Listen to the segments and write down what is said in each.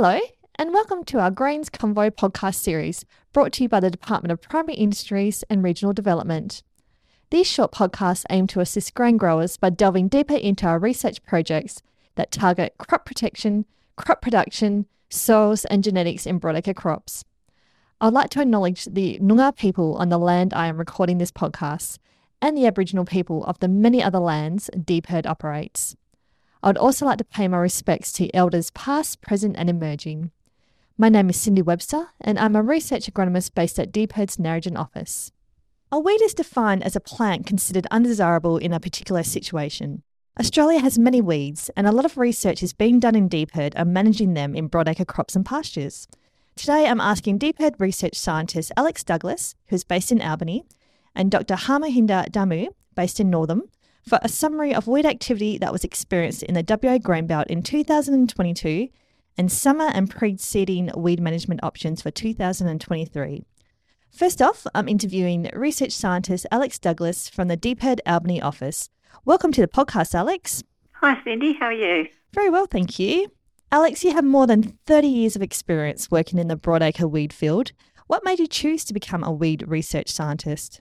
Hello, and welcome to our Grains Convo podcast series, brought to you by the Department of Primary Industries and Regional Development. These short podcasts aim to assist grain growers by delving deeper into our research projects that target crop protection, crop production, soils, and genetics in broadacre crops. I'd like to acknowledge the Noongar people on the land I am recording this podcast and the Aboriginal people of the many other lands DPIRD operates. I would also like to pay my respects to elders past, present, and emerging. My name is Cindy Webster, and I'm a research agronomist based at DPIRD's Narrogin office. A weed is defined as a plant considered undesirable in a particular situation. Australia has many weeds, and a lot of research is being done in DPIRD on managing them in broadacre crops and pastures. Today, I'm asking DPIRD research scientist Alex Douglas, who's based in Albany, and Dr. Harmohinder Dhammu, based in Northam, for a summary of weed activity that was experienced in the WA grain belt in 2022 and summer and pre-seeding weed management options for 2023. First off, I'm interviewing research scientist Alex Douglas from the DPIRD Albany office. Welcome to the podcast, Alex. Hi, Cindy. How are you? Very well, thank you. Alex, you have more than 30 years of experience working in the broadacre weed field. What made you choose to become a weed research scientist?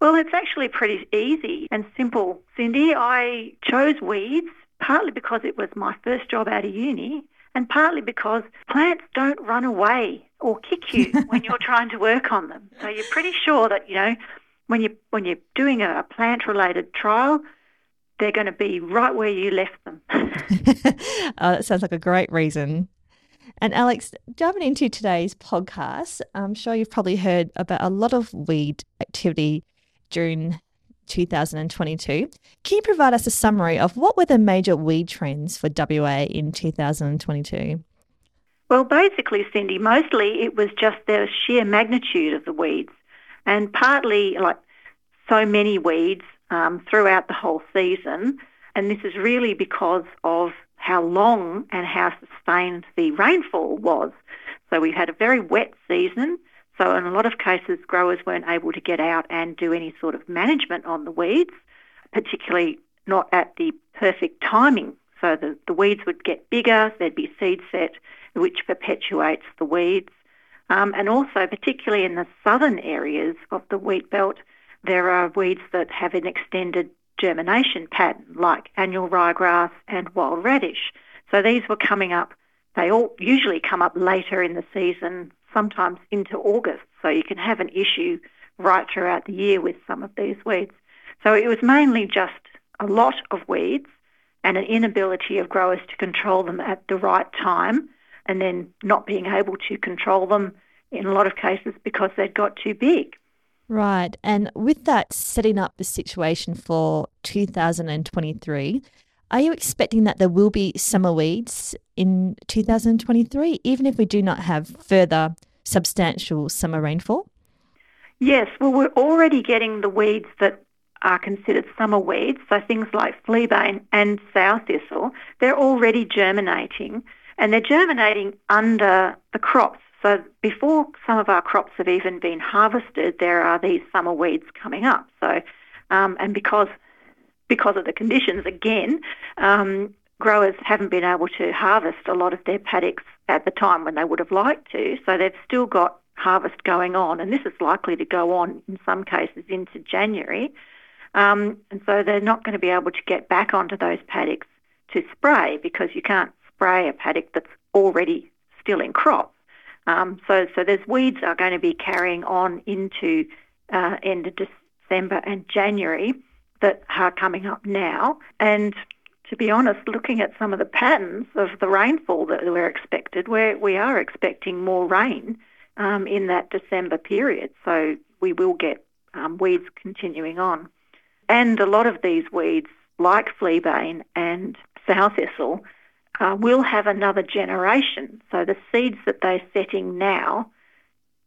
Well, it's actually pretty easy and simple, Cindy. I chose weeds partly because it was my first job out of uni and partly because plants don't run away or kick you when you're trying to work on them. So you're pretty sure that, you know, when you when you're doing a plant related trial, they're going to be right where you left them. oh, that sounds like a great reason. And Alex, diving into today's podcast, I'm sure you've probably heard about a lot of weed activity June 2022. Can you provide us a summary of what were the major weed trends for WA in 2022? Well, basically, Cindy, mostly it was just the sheer magnitude of the weeds, and partly like so many weeds um, throughout the whole season. And this is really because of how long and how sustained the rainfall was. So we had a very wet season so in a lot of cases, growers weren't able to get out and do any sort of management on the weeds, particularly not at the perfect timing. So the, the weeds would get bigger, there'd be seed set, which perpetuates the weeds. Um, and also, particularly in the southern areas of the wheat belt, there are weeds that have an extended germination pattern, like annual ryegrass and wild radish. So these were coming up, they all usually come up later in the season, sometimes into August. So you can have an issue right throughout the year with some of these weeds. So it was mainly just a lot of weeds and an inability of growers to control them at the right time and then not being able to control them in a lot of cases because they'd got too big. Right. And with that setting up the situation for 2023, are you expecting that there will be summer weeds in 2023, even if we do not have further substantial summer rainfall? Yes, well, we're already getting the weeds that are considered summer weeds, so things like fleabane and sow thistle, they're already germinating and they're germinating under the crops. So before some of our crops have even been harvested, there are these summer weeds coming up. So, um, and because because of the conditions, again, um, growers haven't been able to harvest a lot of their paddocks at the time when they would have liked to. So they've still got harvest going on, and this is likely to go on in some cases into January. Um, and so they're not going to be able to get back onto those paddocks to spray because you can't spray a paddock that's already still in crop. Um, so, so there's weeds are going to be carrying on into uh, end of December and January that are coming up now. And to be honest, looking at some of the patterns of the rainfall that we're expected, where we are expecting more rain um, in that December period. So we will get um, weeds continuing on. And a lot of these weeds, like fleabane and sow thistle, uh, will have another generation. So the seeds that they're setting now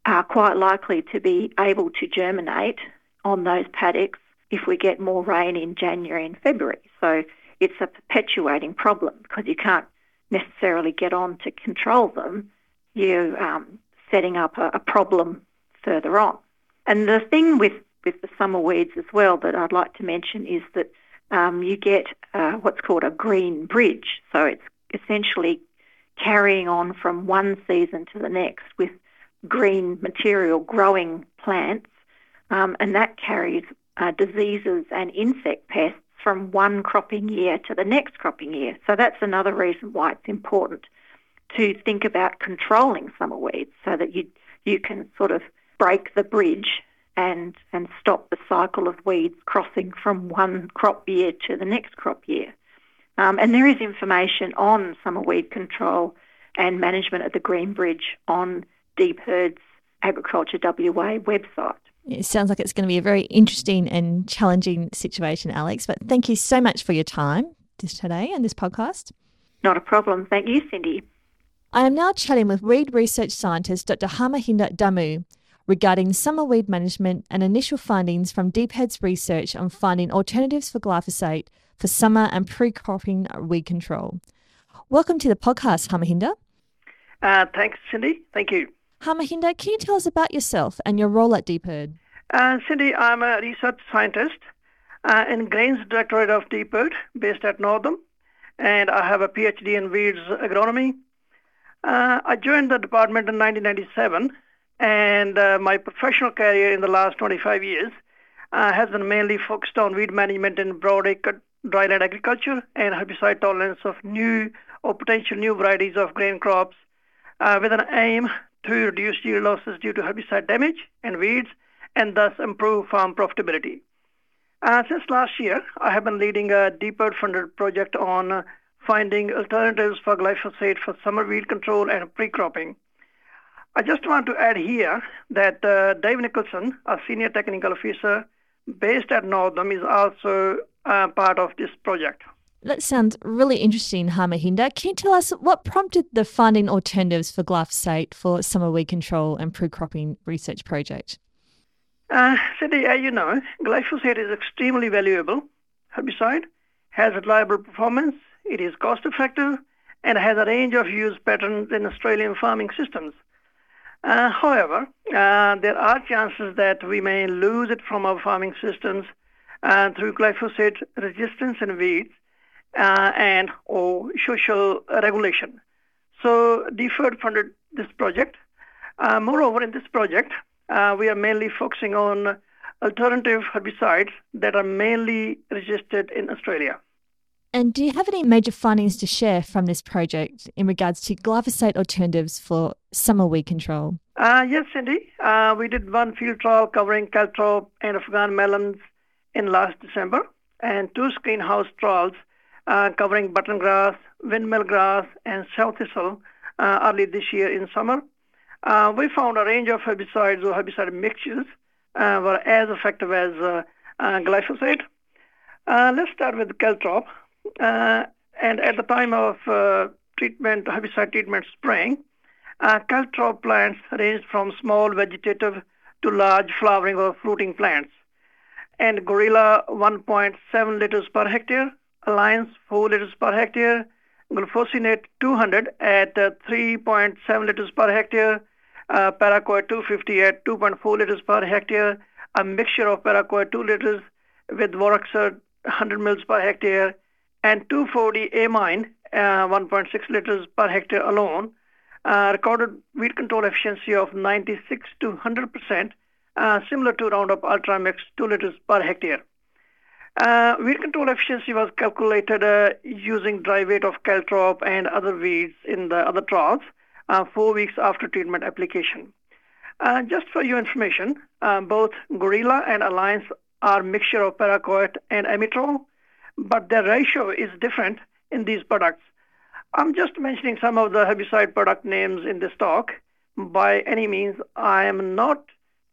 are quite likely to be able to germinate on those paddocks if we get more rain in January and February. So it's a perpetuating problem because you can't necessarily get on to control them. You're um, setting up a, a, problem further on. And the thing with, with the summer weeds as well that I'd like to mention is that um, you get uh, what's called a green bridge. So it's essentially carrying on from one season to the next with green material growing plants, um, and that carries uh, diseases and insect pests from one cropping year to the next cropping year. So that's another reason why it's important to think about controlling summer weeds so that you you can sort of break the bridge and and stop the cycle of weeds crossing from one crop year to the next crop year. Um, and there is information on summer weed control and management at the Green Bridge on DPIRD's Agriculture WA website. It sounds like it's going to be a very interesting and challenging situation, Alex. But thank you so much for your time this today and this podcast. Not a problem. Thank you, Cindy. I am now chatting with weed research scientist Dr. Harmohinder Dhammu regarding summer weed management and initial findings from DPIRD's research on finding alternatives for glyphosate for summer and pre-cropping weed control. Welcome to the podcast, Harmohinder. Uh, thanks, Cindy. Thank you. Harmohinder, can you tell us about yourself and your role at DPIRD? Uh, Cindy, I'm a research scientist uh, in Grains Directorate of DPIRD based at Northam, and I have a PhD in weeds agronomy. Uh, I joined the department in 1997, and uh, my professional career in the last 25 years uh, has been mainly focused on weed management in broadacre dryland agriculture and herbicide tolerance of new or potential new varieties of grain crops uh, with an aim to reduce yield losses due to herbicide damage and weeds and thus improve farm profitability. Uh, since last year, I have been leading a DPIRD funded project on finding alternatives for glyphosate for summer weed control and pre-cropping. I just want to add here that uh, Dave Nicholson, a senior technical officer based at Northam, is also uh, part of this project. That sounds really interesting, Harmohinder. Can you tell us what prompted the finding alternatives for glyphosate for summer weed control and pre-cropping research project? Uh, Cindy, as you know, glyphosate is extremely valuable herbicide, has reliable performance, it is cost effective, and has a range of use patterns in Australian farming systems. Uh, however, uh, there are chances that we may lose it from our farming systems uh, through glyphosate resistance in weeds uh, and or social regulation. So DPIRD funded this project. Uh, moreover, in this project, uh, we are mainly focusing on alternative herbicides that are mainly registered in Australia. And do you have any major findings to share from this project in regards to glyphosate alternatives for summer weed control? Uh, yes, Cindy. Uh, we did one field trial covering caltrop and Afghan melons in last December, and two screenhouse trials uh, covering button grass, windmill grass, and sow thistle uh, early this year in summer. Uh, we found a range of herbicides or herbicide mixtures uh, were as effective as uh, uh, glyphosate. let's start with caltrop. and at the time of treatment, herbicide treatment spraying, caltrop plants ranged from small vegetative to large flowering or fruiting plants. And Gorilla 1.7 liters per hectare, Alliance 4 liters per hectare, glufosinate 200 at uh, 3.7 liters per hectare, uh, paraquat 250 at 2.4 liters per hectare, a mixture of paraquat 2 liters with Voraxor 100 mils per hectare, and 240 amine uh, 1.6 liters per hectare alone, uh, recorded weed control efficiency of 96 to 100 percent, uh, similar to Roundup Ultramix 2 liters per hectare. Uh, weed control efficiency was calculated uh, using dry weight of caltrop and other weeds in the other trials uh, four weeks after treatment application. Uh, just for your information, uh, both Gorilla and Alliance are mixture of paraquat and amitrole, but their ratio is different in these products. I'm just mentioning some of the herbicide product names in this talk. By any means, I am not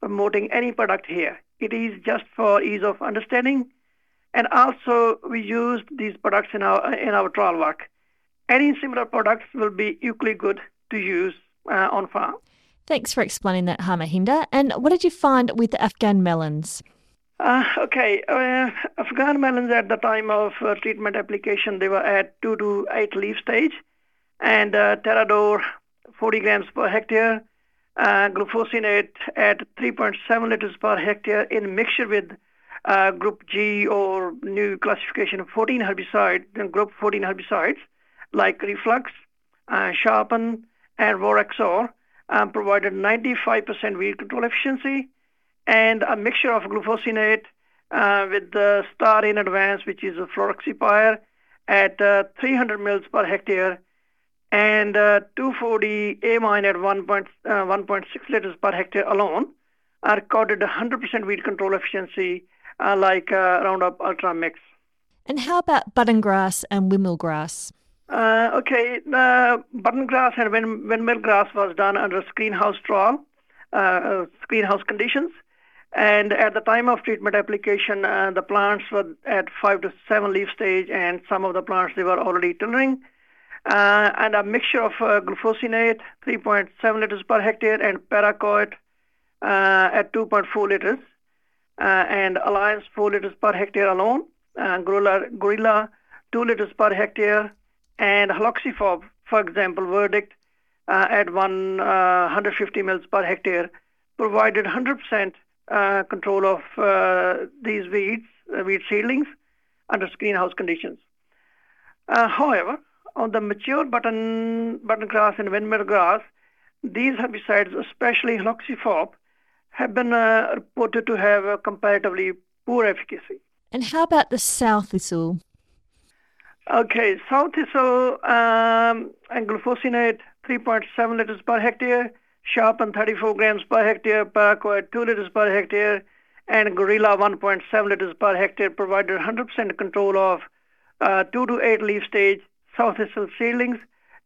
promoting any product here. It is just for ease of understanding and also, we used these products in our in our trial work. Any similar products will be equally good to use uh, on farm. Thanks for explaining that, Harmohinder. And what did you find with the Afghan melons? Uh, okay, uh, Afghan melons at the time of uh, treatment application, they were at 2 to 8 leaf stage, and uh, Terrador 40 grams per hectare, uh, glufosinate at 3.7 liters per hectare in mixture with uh, group G or new classification of 14 herbicides, then group 14 herbicides like Reflex, uh, Sharpen, and Voraxor um, provided 95% weed control efficiency, and a mixture of glufosinate uh, with the Starane Advanced, which is a at uh, 300 mils per hectare, and uh, 240 amine at 1.6 uh, liters per hectare alone, are recorded 100% weed control efficiency, uh, like uh, Roundup Ultra Mix. And how about button grass and windmill grass? Uh, okay, the button grass and windmill grass was done under screenhouse trial, uh, screenhouse conditions. And at the time of treatment application, uh, the plants were at five to seven leaf stage, and some of the plants they were already tillering. Uh, and a mixture of uh, glufosinate, 3.7 liters per hectare, and paraquat uh, at 2.4 liters, and Alliance 4 liters per hectare alone, Gorilla, Gorilla 2 liters per hectare, and haloxyfop, for example, verdict uh, at one, uh, 150 mils per hectare, provided 100% uh, control of uh, these weeds, uh, weed seedlings, under greenhouse conditions. Uh, however, on the mature button, button grass and windmill grass, these herbicides, especially haloxyfop, have been reported to have a comparatively poor efficacy. And how about the sow thistle? Okay, sow thistle um, and glufosinate 3.7 liters per hectare, Sharpen 34 grams per hectare, Paraquat 2 liters per hectare, and Gorilla 1.7 liters per hectare provided 100% control of uh, 2 to 8 leaf stage sow thistle seedlings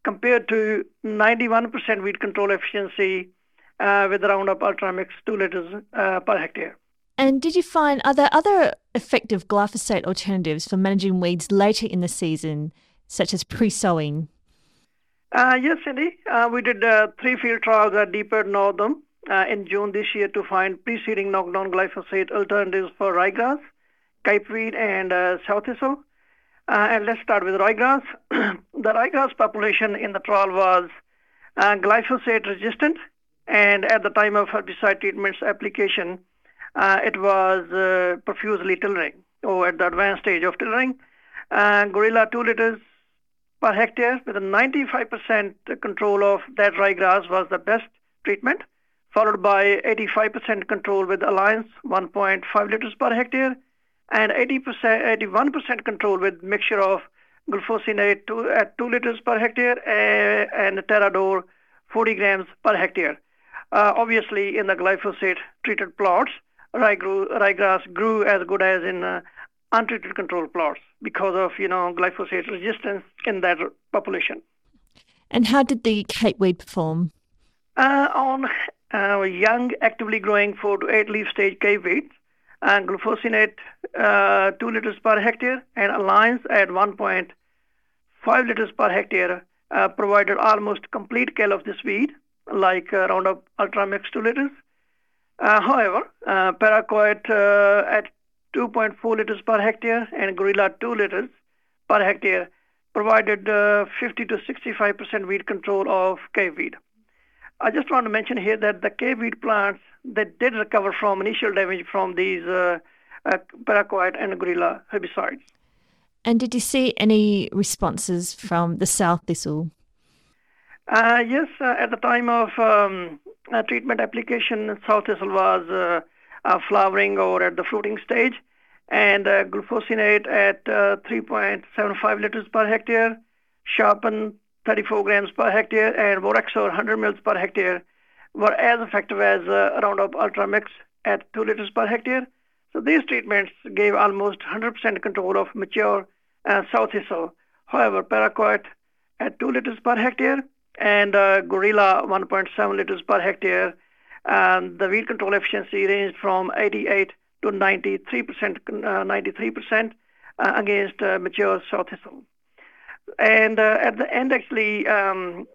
compared to 91% weed control efficiency uh, with Roundup Ultramix 2 liters uh, per hectare. And did you find are there other effective glyphosate alternatives for managing weeds later in the season, such as pre-sowing? Uh, yes, Cindy. Uh, we did uh, three field trials at DPIRD Northam uh, in June this year to find pre-seeding knockdown glyphosate alternatives for ryegrass, capeweed, and uh, sow thistle. Uh, and let's start with ryegrass. the ryegrass population in the trial was glyphosate resistant, and at the time of herbicide treatments application, uh, it was uh, profusely tillering, or at the advanced stage of tillering. Uh, Gorilla 2 liters per hectare with a 95% control of that ryegrass was the best treatment, followed by 85% control with Alliance 1.5 liters per hectare, and 80%, 81% control with mixture of glufosinate two, at 2 liters per hectare and Terrador 40 grams per hectare. Uh, obviously, in the glyphosate treated plots, rye grew, ryegrass grew as good as in uh, untreated control plots because of you know glyphosate resistance in that population. And how did the capeweed perform? Uh, on uh, young, actively growing four to eight leaf stage capeweed, uh, glufosinate uh, two liters per hectare and Alliance at 1.5 liters per hectare uh, provided almost complete kill of this weed, like Roundup Ultra Mix two liters. Uh, however, uh, paraquat uh, at 2.4 liters per hectare and gorilla 2 liters per hectare provided uh, 50 to 65% weed control of capeweed. I just want to mention here that the capeweed plants that did recover from initial damage from these uh, uh, paraquat and gorilla herbicides. And did you see any responses from the sow thistle? Uh, yes, uh, at the time of um, uh, treatment application, sow thistle was uh, uh, flowering or at the fruiting stage, and uh, glufosinate at 3.75 liters per hectare, sharpen 34 grams per hectare, and Voraxor 100 mils per hectare were as effective as Roundup Ultra Mix at 2 liters per hectare. So these treatments gave almost 100% control of mature sow thistle. However, paraquat at 2 liters per hectare and uh, Gorilla 1.7 liters per hectare. And the weed control efficiency ranged from 88 to 93 percent, uh, 93 percent uh, against uh, mature sow thistle. And uh, at the end, actually, um,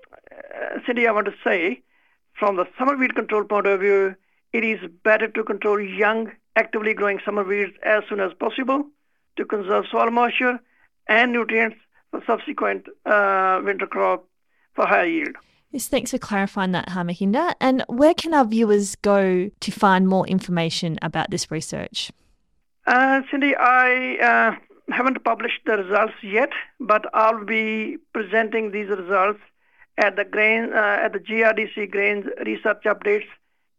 Cindy, I want to say, from the summer weed control point of view, it is better to control young, actively growing summer weeds as soon as possible to conserve soil moisture and nutrients for subsequent winter crop for higher yield. Yes, thanks for clarifying that, Harmohinder. And where can our viewers go to find more information about this research? Uh, Cindy, I uh, haven't published the results yet, but I'll be presenting these results at the grain uh, at the GRDC grains research updates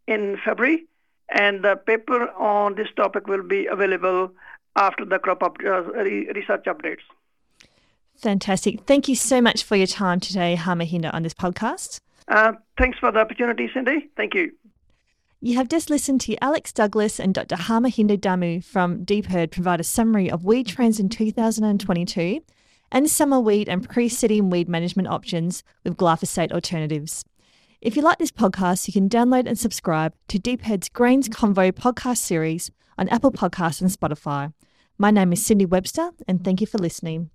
in February, and the paper on this topic will be available after the crop up, uh, research updates. Fantastic. Thank you so much for your time today, Harmohinder, on this podcast. Uh, thanks for the opportunity, Cindy. Thank you. You have just listened to Alex Douglas and Dr. Harmohinder Dhammu from DPIRD provide a summary of weed trends in 2022 and summer weed and pre-seeding weed management options with glyphosate alternatives. If you like this podcast, you can download and subscribe to DPIRD's Grains Convo podcast series on Apple Podcasts and Spotify. My name is Cindy Webster, and thank you for listening.